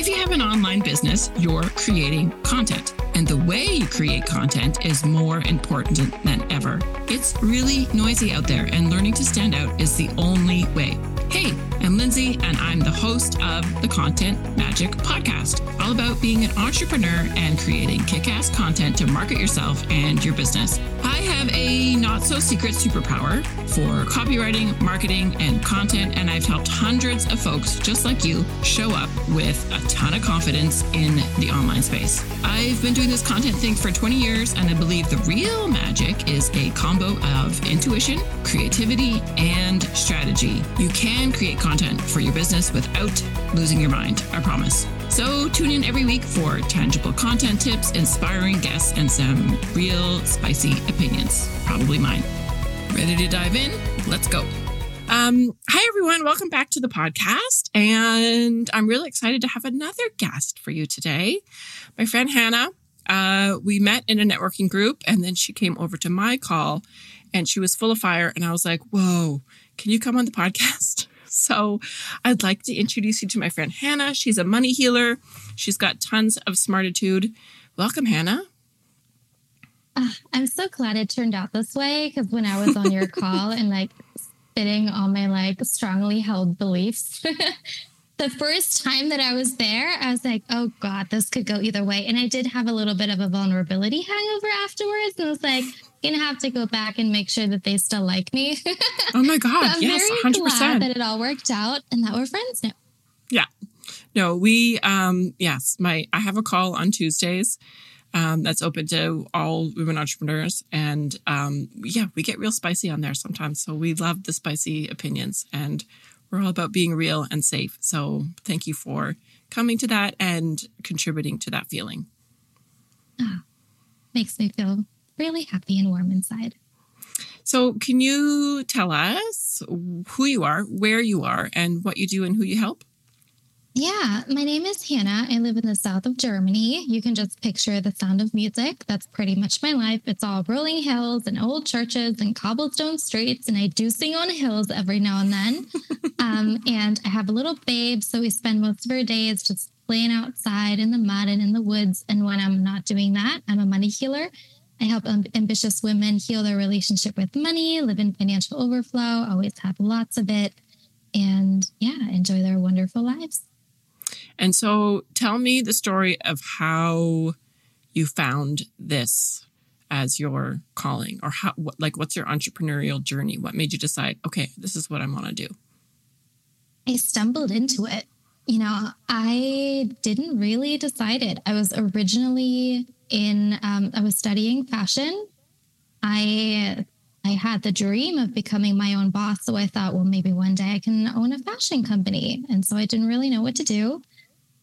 If you have an online business, you're creating content. And the way you create content is more important than ever. It's really noisy out there, and learning to stand out is the only way. Hey, I'm Lindsay, and I'm the host of the Content Magic Podcast, all about being an entrepreneur and creating kick ass content to market yourself and your business. I have a not so secret superpower for copywriting, marketing, and content, and I've helped hundreds of folks just like you show up with a ton of confidence in the online space. I've been doing this content thing for 20 years, and I believe the real magic is a combo of intuition, creativity, and strategy. You can create content for your business without losing your mind, I promise. So tune in every week for tangible content tips, inspiring guests, and some real spicy opinions. Probably mine. Ready to dive in? Let's go. Um, hi, everyone. Welcome back to the podcast. And I'm really excited to have another guest for you today. My friend Hanna. Uh, we met in a networking group, and then she came over to my call and she was full of fire. And I was like, Whoa, can you come on the podcast? So I'd like to introduce you to my friend Hanna. She's a money healer. She's got tons of smartitude. Welcome, Hanna. Uh, I'm so glad it turned out this way because when I was on your call and like spitting all my like strongly held beliefs, the first time that I was there, I was like, oh God, this could go either way. And I did have a little bit of a vulnerability hangover afterwards. And I was like, gonna have to go back and make sure that they still like me. oh my god! I'm yes, very 100%. glad that it all worked out and that we're friends now. Yeah, no, we um yes, my I have a call on Tuesdays. Um, that's open to all women entrepreneurs. And um, yeah, we get real spicy on there sometimes. So we love the spicy opinions and we're all about being real and safe. So thank you for coming to that and contributing to that feeling. Oh, makes me feel really happy and warm inside. So, can you tell us who you are, where you are, and what you do and who you help? Yeah, my name is Hanna. I live in the south of Germany. You can just picture the sound of music. That's pretty much my life. It's all rolling hills and old churches and cobblestone streets. And I do sing on hills every now and then. um, and I have a little babe. So we spend most of our days just playing outside in the mud and in the woods. And when I'm not doing that, I'm a money healer. I help ambitious women heal their relationship with money, live in financial overflow, always have lots of it, and yeah, enjoy their wonderful lives. And so tell me the story of how you found this as your calling or how like what's your entrepreneurial journey? What made you decide, okay, this is what I want to do? I stumbled into it. You know, I didn't really decide it. I was originally in um, I was studying fashion. I I had the dream of becoming my own boss. So I thought, well, maybe one day I can own a fashion company. And so I didn't really know what to do.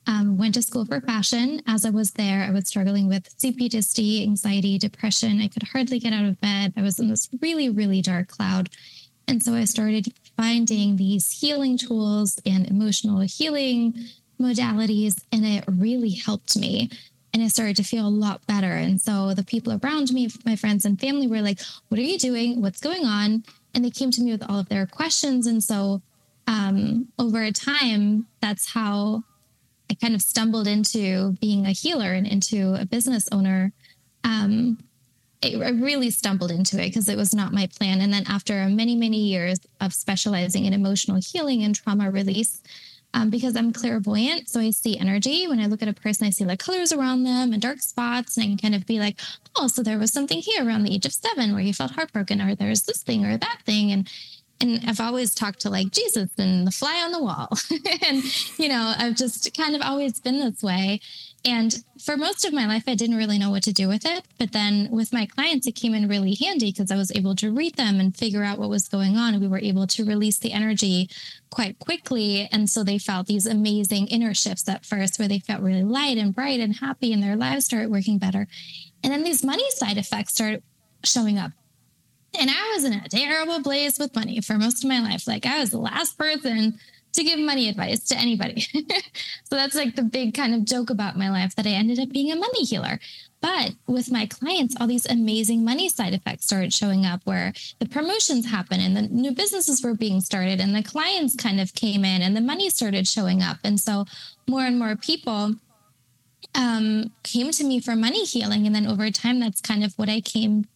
Um, went to school for fashion. As I was there, I was struggling with CPTSD, anxiety, depression. I could hardly get out of bed. I was in this really, really dark cloud. And so I started finding these healing tools and emotional healing modalities, and it really helped me and I started to feel a lot better. And so the people around me, my friends and family, were like, What are you doing? What's going on? And they came to me with all of their questions. And so um, over time, that's how I kind of stumbled into being a healer and into a business owner. Um, I really stumbled into it because it was not my plan. And then after many, many years of specializing in emotional healing and trauma release, um, because I'm clairvoyant. So I see energy. When I look at a person, I see like colors around them and dark spots. And I can kind of be like, oh, so there was something here around the age of seven where you felt heartbroken, or there's this thing or that thing. And and I've always talked to like Jesus and the fly on the wall. and, you know, I've just kind of always been this way. And for most of my life, I didn't really know what to do with it. But then with my clients, it came in really handy because I was able to read them and figure out what was going on. We were able to release the energy quite quickly. And so they felt these amazing inner shifts at first where they felt really light and bright and happy and their lives started working better. And then these money side effects started showing up. And I was in a terrible place with money for most of my life. Like I was the last person to give money advice to anybody. so that's like the big kind of joke about my life that I ended up being a money healer. But with my clients, all these amazing money side effects started showing up where the promotions happened and the new businesses were being started and the clients kind of came in and the money started showing up. And so more and more people um, came to me for money healing. And then over time, that's kind of what I came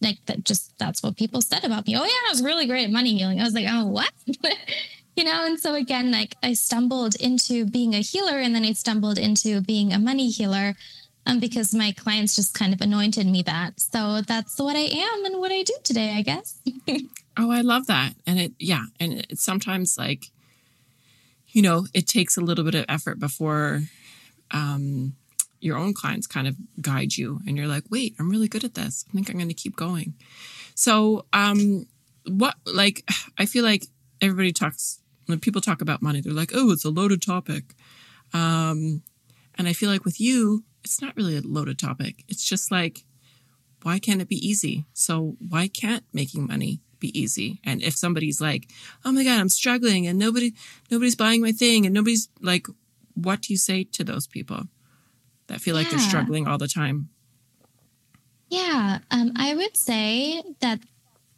like that just that's what people said about me. Oh yeah, I was really great at money healing. I was like, oh what? you know, and so again, like I stumbled into being a healer and then I stumbled into being a money healer um, because my clients just kind of anointed me that. So that's what I am and what I do today, I guess. oh, I love that. And it, yeah. And it's sometimes like, you know, it takes a little bit of effort before um, your own clients kind of guide you and you're like, wait, I'm really good at this. I think I'm going to keep going. So, um, what, like, I feel like everybody talks, when people talk about money, they're like, oh, it's a loaded topic. Um, and I feel like with you, it's not really a loaded topic. It's just like, why can't it be easy? So why can't making money be easy? And if somebody's like, oh my God, I'm struggling and nobody, nobody's buying my thing and nobody's like, what do you say to those people that feel like yeah. they're struggling all the time? Yeah, um, I would say that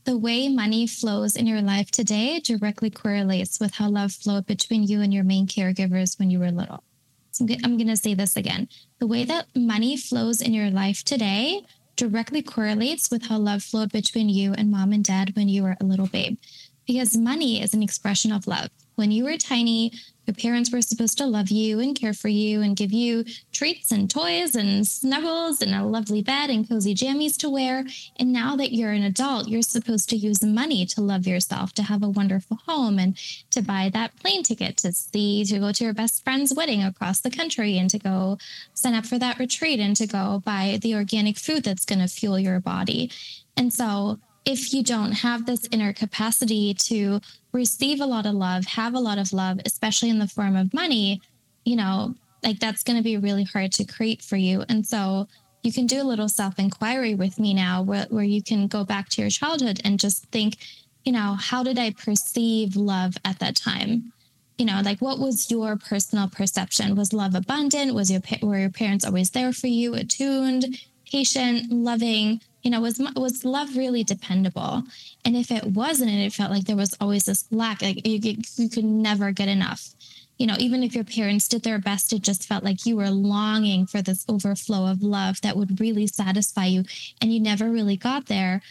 the way money flows in your life today directly correlates with how love flowed between you and your main caregivers when you were little. So I'm going to say this again. The way that money flows in your life today directly correlates with how love flowed between you and mom and dad when you were a little babe. Because money is an expression of love. When you were tiny, your parents were supposed to love you and care for you and give you treats and toys and snuggles and a lovely bed and cozy jammies to wear. And now that you're an adult, you're supposed to use money to love yourself, to have a wonderful home and to buy that plane ticket to see, to go to your best friend's wedding across the country and to go sign up for that retreat and to go buy the organic food that's going to fuel your body. And so if you don't have this inner capacity to receive a lot of love, have a lot of love, especially in the form of money, you know, like that's going to be really hard to create for you. And so you can do a little self inquiry with me now where, where you can go back to your childhood and just think, you know, how did I perceive love at that time? You know, like what was your personal perception? Was love abundant? Was your were your parents always there for you, attuned, patient, loving? You know was was love really dependable? And if it wasn't and it felt like there was always this lack like you, you could never get enough. You know even if your parents did their best it just felt like you were longing for this overflow of love that would really satisfy you and you never really got there.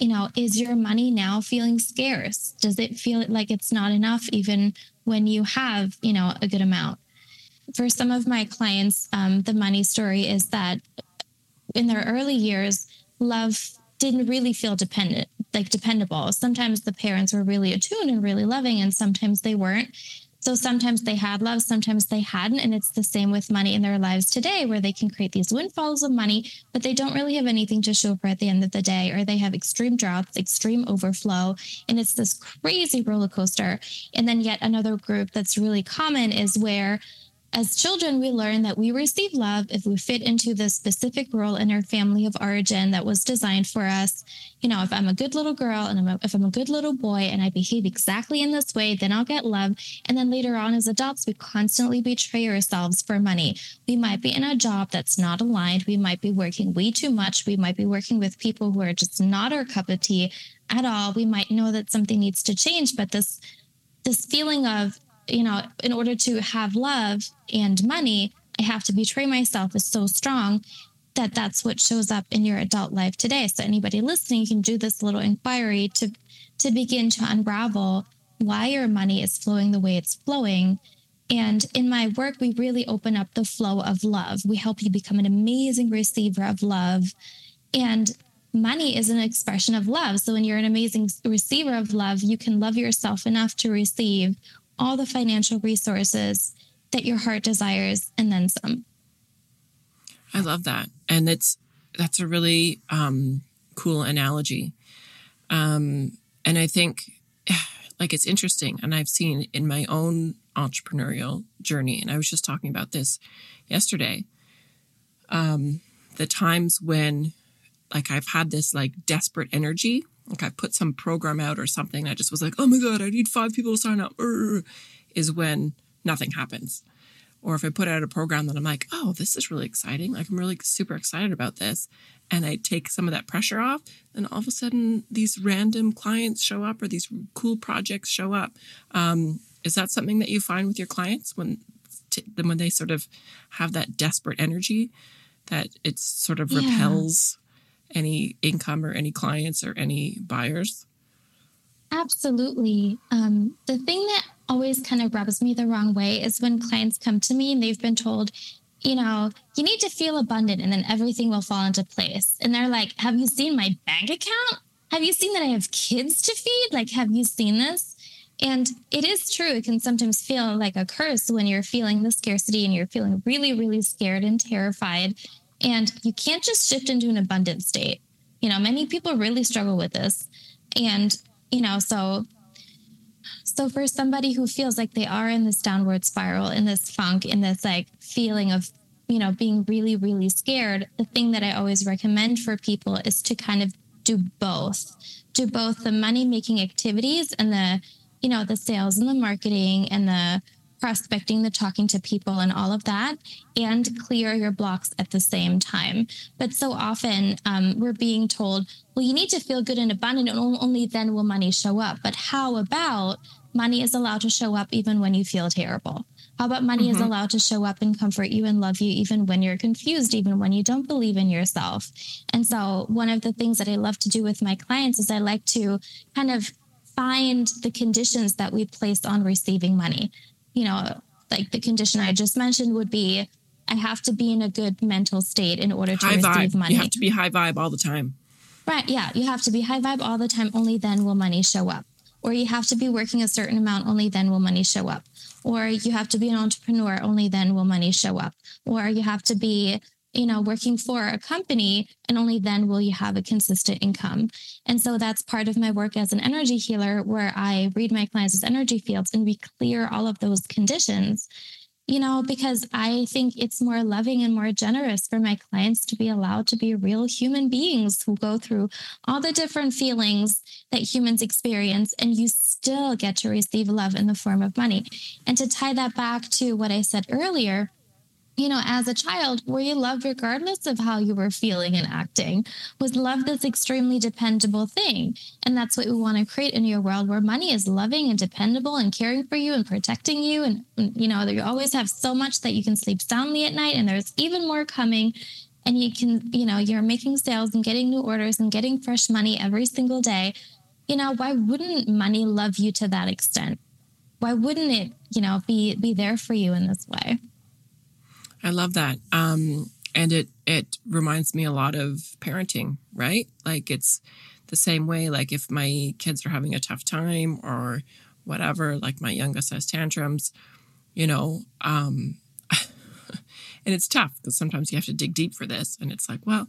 You know is your money now feeling scarce? Does it feel like it's not enough even when you have you know a good amount? For some of my clients um, the money story is that in their early years love didn't really feel dependent, like dependable. Sometimes the parents were really attuned and really loving, and sometimes they weren't. So sometimes they had love, sometimes they hadn't. And it's the same with money in their lives today, where they can create these windfalls of money, but they don't really have anything to show for at the end of the day, or they have extreme droughts, extreme overflow. And it's this crazy roller coaster. And then yet another group that's really common is where as children, we learn that we receive love if we fit into the specific role in our family of origin that was designed for us. You know, if I'm a good little girl and I'm a, if I'm a good little boy and I behave exactly in this way, then I'll get love. And then later on as adults, we constantly betray ourselves for money. We might be in a job that's not aligned. We might be working way too much. We might be working with people who are just not our cup of tea at all. We might know that something needs to change, but this this feeling of you know, in order to have love and money, I have to betray myself is so strong that that's what shows up in your adult life today. So anybody listening can do this little inquiry to to begin to unravel why your money is flowing the way it's flowing. And in my work, we really open up the flow of love. We help you become an amazing receiver of love. And money is an expression of love. So when you're an amazing receiver of love, you can love yourself enough to receive all the financial resources that your heart desires and then some. I love that. And it's that's a really um, cool analogy. Um, and I think like it's interesting and I've seen in my own entrepreneurial journey and I was just talking about this yesterday. Um, the times when like I've had this like desperate energy like I put some program out or something, I just was like, oh my God, I need five people to sign up, is when nothing happens. or if I put out a program that I'm like, oh, this is really exciting. Like I'm really super excited about this. And I take some of that pressure off, then all of a sudden these random clients show up or these cool projects show up. Um, is that something that you find with your clients when t- when they sort of have that desperate energy that it sort of yeah. repels any income or any clients or any buyers? Absolutely. Um, the thing that always kind of rubs me the wrong way is when clients come to me and they've been told, you know, you need to feel abundant and then everything will fall into place. And they're like, Have you seen my bank account? Have you seen that I have kids to feed? Like, have you seen this? And it is true, it can sometimes feel like a curse when you're feeling the scarcity and you're feeling really, really scared and terrified. And you can't just shift into an abundant state. You know, many people really struggle with this. And, you know, so so for somebody who feels like they are in this downward spiral, in this funk, in this like feeling of, you know, being really, really scared, the thing that I always recommend for people is to kind of do both. Do both the money making activities and the, you know, the sales and the marketing and the prospecting, the talking to people, and all of that, and clear your blocks at the same time. But so often um, we're being told, well, you need to feel good and abundant, and only then will money show up. But how about money is allowed to show up even when you feel terrible? How about money mm-hmm. is allowed to show up and comfort you and love you even when you're confused, even when you don't believe in yourself? And so, one of the things that I love to do with my clients is I like to kind of find the conditions that we place on receiving money you know, like the condition I just mentioned would be I have to be in a good mental state in order to high receive vibe. money. You have to be high vibe all the time. Right. Yeah. You have to be high vibe all the time. Only then will money show up. Or you have to be working a certain amount. Only then will money show up. Or you have to be an entrepreneur. Only then will money show up. Or you have to be you know, working for a company, and only then will you have a consistent income. And so that's part of my work as an energy healer, where I read my clients' energy fields and we clear all of those conditions, you know, because I think it's more loving and more generous for my clients to be allowed to be real human beings who go through all the different feelings that humans experience, and you still get to receive love in the form of money. And to tie that back to what I said earlier, you know, as a child, were you loved regardless of how you were feeling and acting? Was love this extremely dependable thing? And that's what we want to create in your world where money is loving and dependable and caring for you and protecting you. And, mm, you know, you always have so much that you can sleep soundly at night and there's even more coming. And you can, you know, you're making sales and getting new orders and getting fresh money every single day. You know, why wouldn't money love you to that extent? Why wouldn't it, you know, be be there for you in this way? I love that. Um, and it it reminds me a lot of parenting, right? Like it's the same way. Like if my kids are having a tough time or whatever, like my youngest has tantrums, you know, um, and it's tough because sometimes you have to dig deep for this. And it's like, well,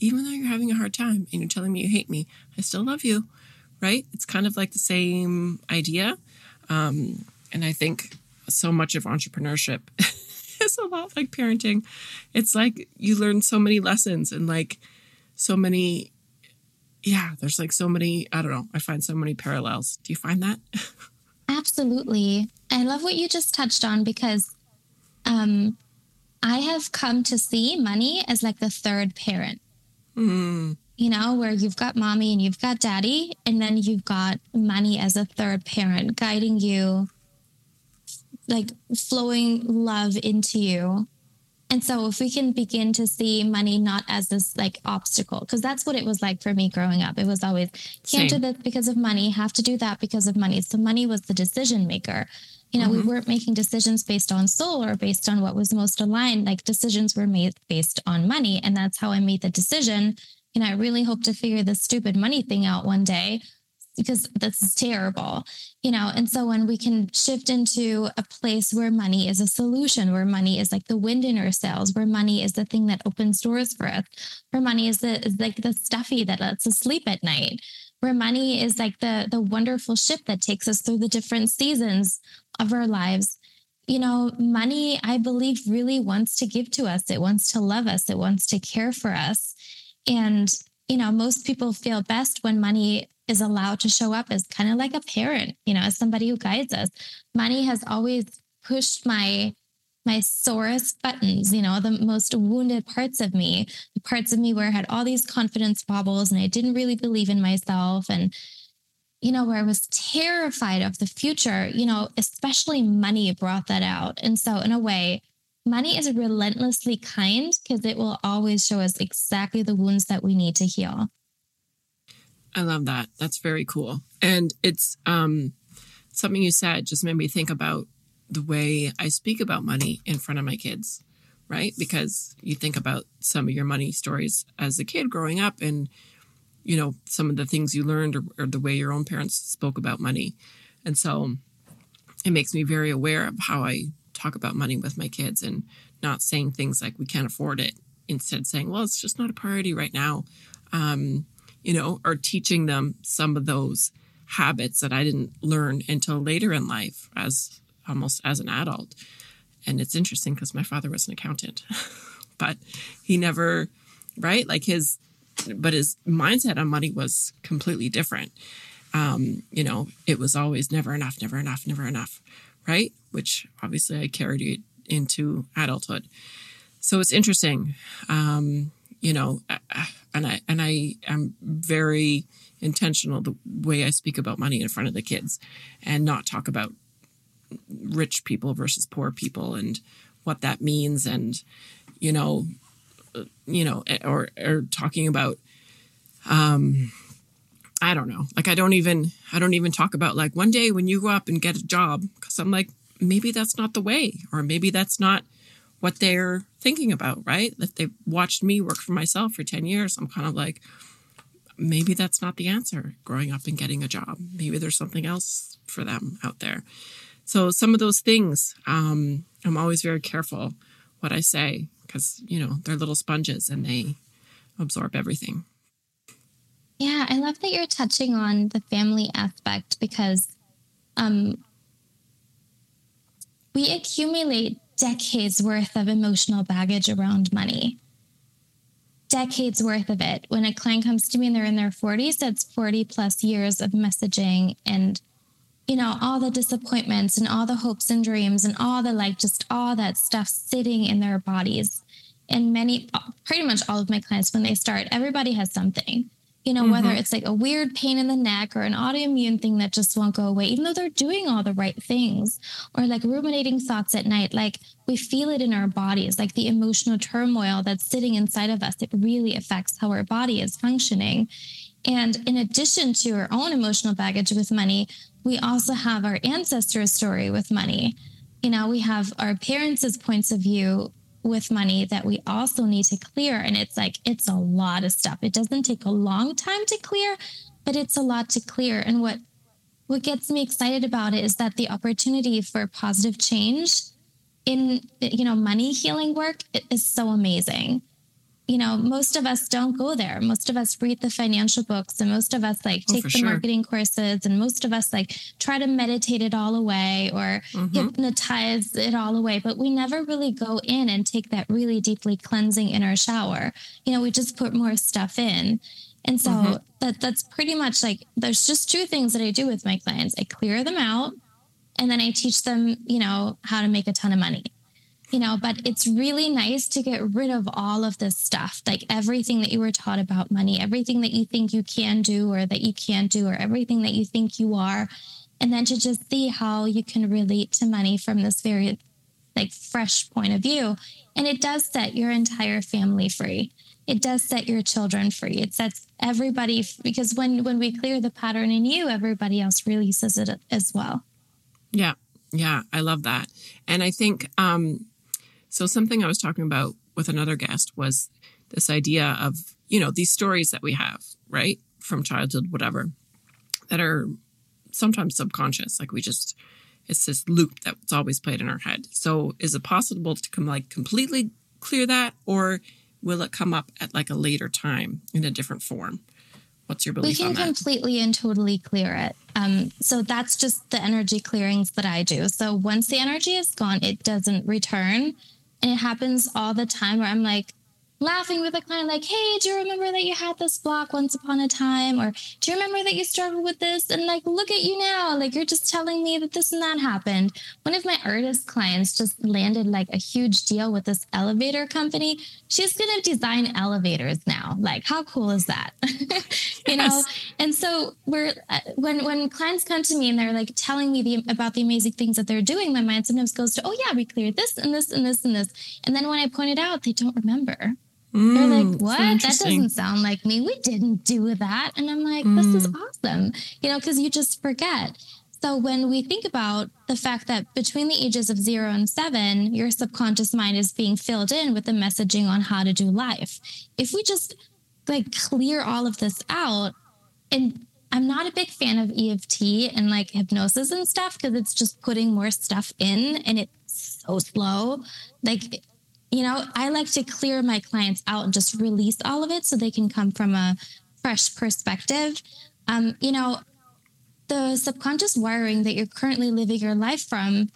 even though you're having a hard time and you're telling me you hate me, I still love you, right? It's kind of like the same idea. Um, and I think so much of entrepreneurship is a lot like parenting. It's like you learn so many lessons and like so many yeah, there's like so many, I don't know, I find so many parallels. Do you find that? Absolutely. I love what you just touched on because um I have come to see money as like the third parent. Mm. You know, where you've got mommy and you've got daddy, and then you've got money as a third parent guiding you like flowing love into you. And so if we can begin to see money not as this like obstacle, because that's what it was like for me growing up. It was always can't Same. do this because of money, have to do that because of money. So money was the decision maker. You know, mm-hmm. we weren't making decisions based on soul or based on what was most aligned. Like decisions were made based on money. And that's how I made the decision. And I really hope to figure this stupid money thing out one day because this is terrible, you know. And so when we can shift into a place where money is a solution, where money is like the wind in our sails, where money is the thing that opens doors for us, where money is, the, is like the stuffy that lets us sleep at night, where money is like the the wonderful ship that takes us through the different seasons of our lives. You know, money, I believe, really wants to give to us. It wants to love us. It wants to care for us. And you know, most people feel best when money is allowed to show up as kind of like a parent, you know, as somebody who guides us. Money has always pushed my my sorest buttons, you know, the most wounded parts of me, the parts of me where I had all these confidence bobbles and I didn't really believe in myself. And, you know, where I was terrified of the future, you know, especially money brought that out. And so, in a way, money is relentlessly kind because it will always show us exactly the wounds that we need to heal. I love that. That's very cool. And it's um, something you said just made me think about the way I speak about money in front of my kids, right? Because you think about some of your money stories as a kid growing up and, you know, some of the things you learned or, or the way your own parents spoke about money. And so it makes me very aware of how I talk about money with my kids and not saying things like we can't afford it. Instead, saying, well, it's just not a priority right now. Um, you know, or teaching them some of those habits that I didn't learn until later in life as almost as an adult. And it's interesting because my father was an accountant, but he never, right? Like his, but his mindset on money was completely different. Um, you know, it was always never enough, never enough, never enough, right? Which obviously I carried it into adulthood. So it's interesting, um, you know, and I and I am very intentional the way I speak about money in front of the kids, and not talk about rich people versus poor people and what that means and you know you know or or talking about um I don't know. Like I don't even I don't even talk about like one day when you go up and get a job cuz I'm like maybe that's not the way or maybe that's not what they're thinking about, right? If they've watched me work for myself for 10 years, I'm kind of like maybe that's not the answer growing up and getting a job. Maybe there's something else for them out there. So some of those things, um, I'm always very careful what I say because you know they're little sponges and they absorb everything. Yeah, I love that you're touching on the family aspect because um, we accumulate decades worth of emotional baggage around money. Decades worth of it. When a client comes to me and they're in their 40s, that's 40 plus years of messaging and you know, all the disappointments and all the hopes and dreams and all the like, just all that stuff sitting in their bodies. And many, pretty much all of my clients, when they start, everybody has something, you know, mm-hmm. whether it's like a weird pain in the neck or an autoimmune thing that just won't go away, even though they're doing all the right things, or like ruminating thoughts at night. Like we feel it in our bodies, like the emotional turmoil that's sitting inside of us. It really affects how our body is functioning. And in addition to our own emotional baggage with money, we also have our ancestors' story with money. You know, we have our parents' points of view with money that we also need to clear. And it's like, it's a lot of stuff. It doesn't take a long time to clear, but it's a lot to clear. And what what gets me excited about it is that the opportunity for positive change in you know money healing work is so amazing you know, most of us don't go there. Most of us read the financial books and most of us like oh, take oh, the sure. marketing courses and most of us like try to meditate it all away or mm-hmm. hypnotize it all away. But we never really go in and take that really deeply cleansing inner shower. You know, we just put more stuff in. And so mm-hmm. that that's pretty much like there's just two things that I do with my clients. I clear them out and then I teach them, you know, how to make a ton of money you know, but it's really nice to get rid of all of this stuff, like everything that you were taught about money, everything that you think you can do or that you can't do, or everything that you think you are. And then to just see how you can relate to money from this very like fresh point of view. And it does set your entire family free. It does set your children free. It sets everybody because when when we clear the pattern in you, everybody else releases it as well. Yeah. Yeah, I love that. And I think um so something I was talking about with another guest was this idea of, you know, these stories that we have, right? From childhood, whatever, that are sometimes subconscious. Like we just, it's this loop that's always played in our head. So is it possible to come like completely clear that or will it come up at like a later time in a different form? What's your belief? We can completely and totally clear it. Um, so that's just the energy clearings that I do. So once the energy is gone, it doesn't return. And it happens all the time where I'm like, laughing with a client like, hey, do you remember that you had this block once upon a time? Or do you remember that you struggled with this? And like, look at you now. Like, you're just telling me that this and that happened. One of my artist clients just landed like a huge deal with this elevator company. She's going to design elevators now. Like, how cool is that? you know? And so we're, uh, when, when clients come to me and they're like telling me the, about the amazing things that they're doing, my mind sometimes goes to, oh, yeah, we cleared this and this and this and this. And then when I point it out, they don't remember. Mm, They're like, what? that doesn't sound like me. We didn't do that. And I'm like, mm. this is mm. awesome, you know, because you just forget. So when we think about the fact that between the ages of zero and seven, your subconscious mind is being filled in with the messaging on how to do life. If we just like clear all of this out, and I'm not a big fan of EFT and like hypnosis and stuff because it's just putting more stuff in and it's so slow. Like you know, I like to clear my clients out and just release all of it so they can come from a fresh perspective. Um, you know, the subconscious wiring that you're currently living your life from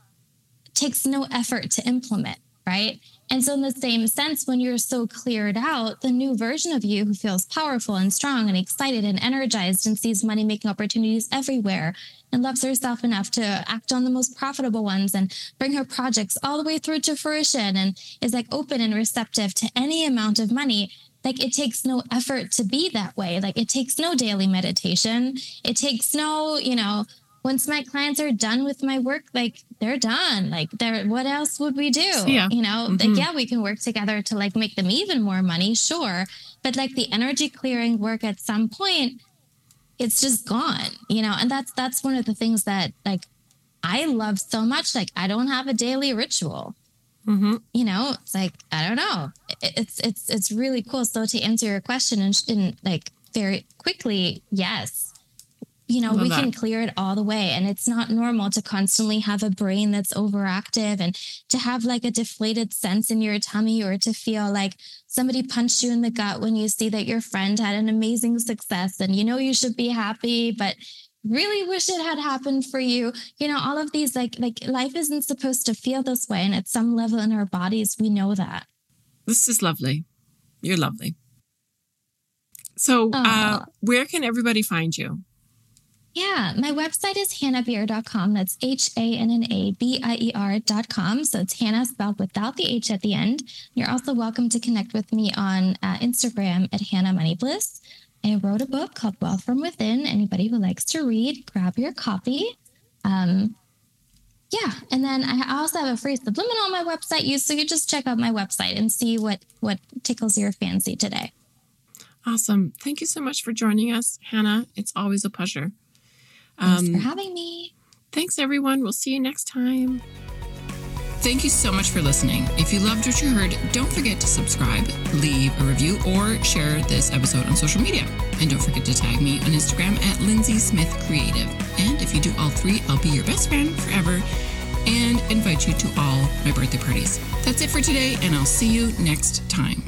takes no effort to implement, right? And so, in the same sense, when you're so cleared out, the new version of you who feels powerful and strong and excited and energized and sees money making opportunities everywhere and loves herself enough to act on the most profitable ones and bring her projects all the way through to fruition and is like open and receptive to any amount of money. Like it takes no effort to be that way. Like it takes no daily meditation. It takes no, you know, once my clients are done with my work, like they're done. Like they're what else would we do? Yeah. You know, mm-hmm. like yeah, we can work together to like make them even more money, sure. But like the energy clearing work at some point, it's just gone, you know, and that's that's one of the things that like I love so much. Like I don't have a daily ritual. Mm-hmm. You know, it's like I don't know. It's it's it's really cool. So to answer your question and, and like very quickly, yes, you know, we that. can clear it all the way. And it's not normal to constantly have a brain that's overactive and to have like a deflated sense in your tummy or to feel like somebody punched you in the gut when you see that your friend had an amazing success and you know you should be happy, but really wish it had happened for you. You know, all of these like like life isn't supposed to feel this way. And at some level in our bodies, we know that. This is lovely. You're lovely. So, uh, where can everybody find you? Yeah, my website is hannabier.com. That's H A N N A B I E R.com. So it's Hannah spelled without the H at the end. You're also welcome to connect with me on uh, Instagram at Hanna Money Bliss. I wrote a book called Wealth from Within. Anybody who likes to read, grab your copy. Um, yeah, and then I also have a free subliminal on my website. You so you just check out my website and see what what tickles your fancy today. Awesome! Thank you so much for joining us, Hanna. It's always a pleasure. Thanks um, for having me. Thanks, everyone. We'll see you next time. Thank you so much for listening. If you loved what you heard, don't forget to subscribe, leave a review, or share this episode on social media. And don't forget to tag me on Instagram at Lindsay Smith Creative. And if you do all three, I'll be your best friend forever and invite you to all my birthday parties. That's it for today, and I'll see you next time.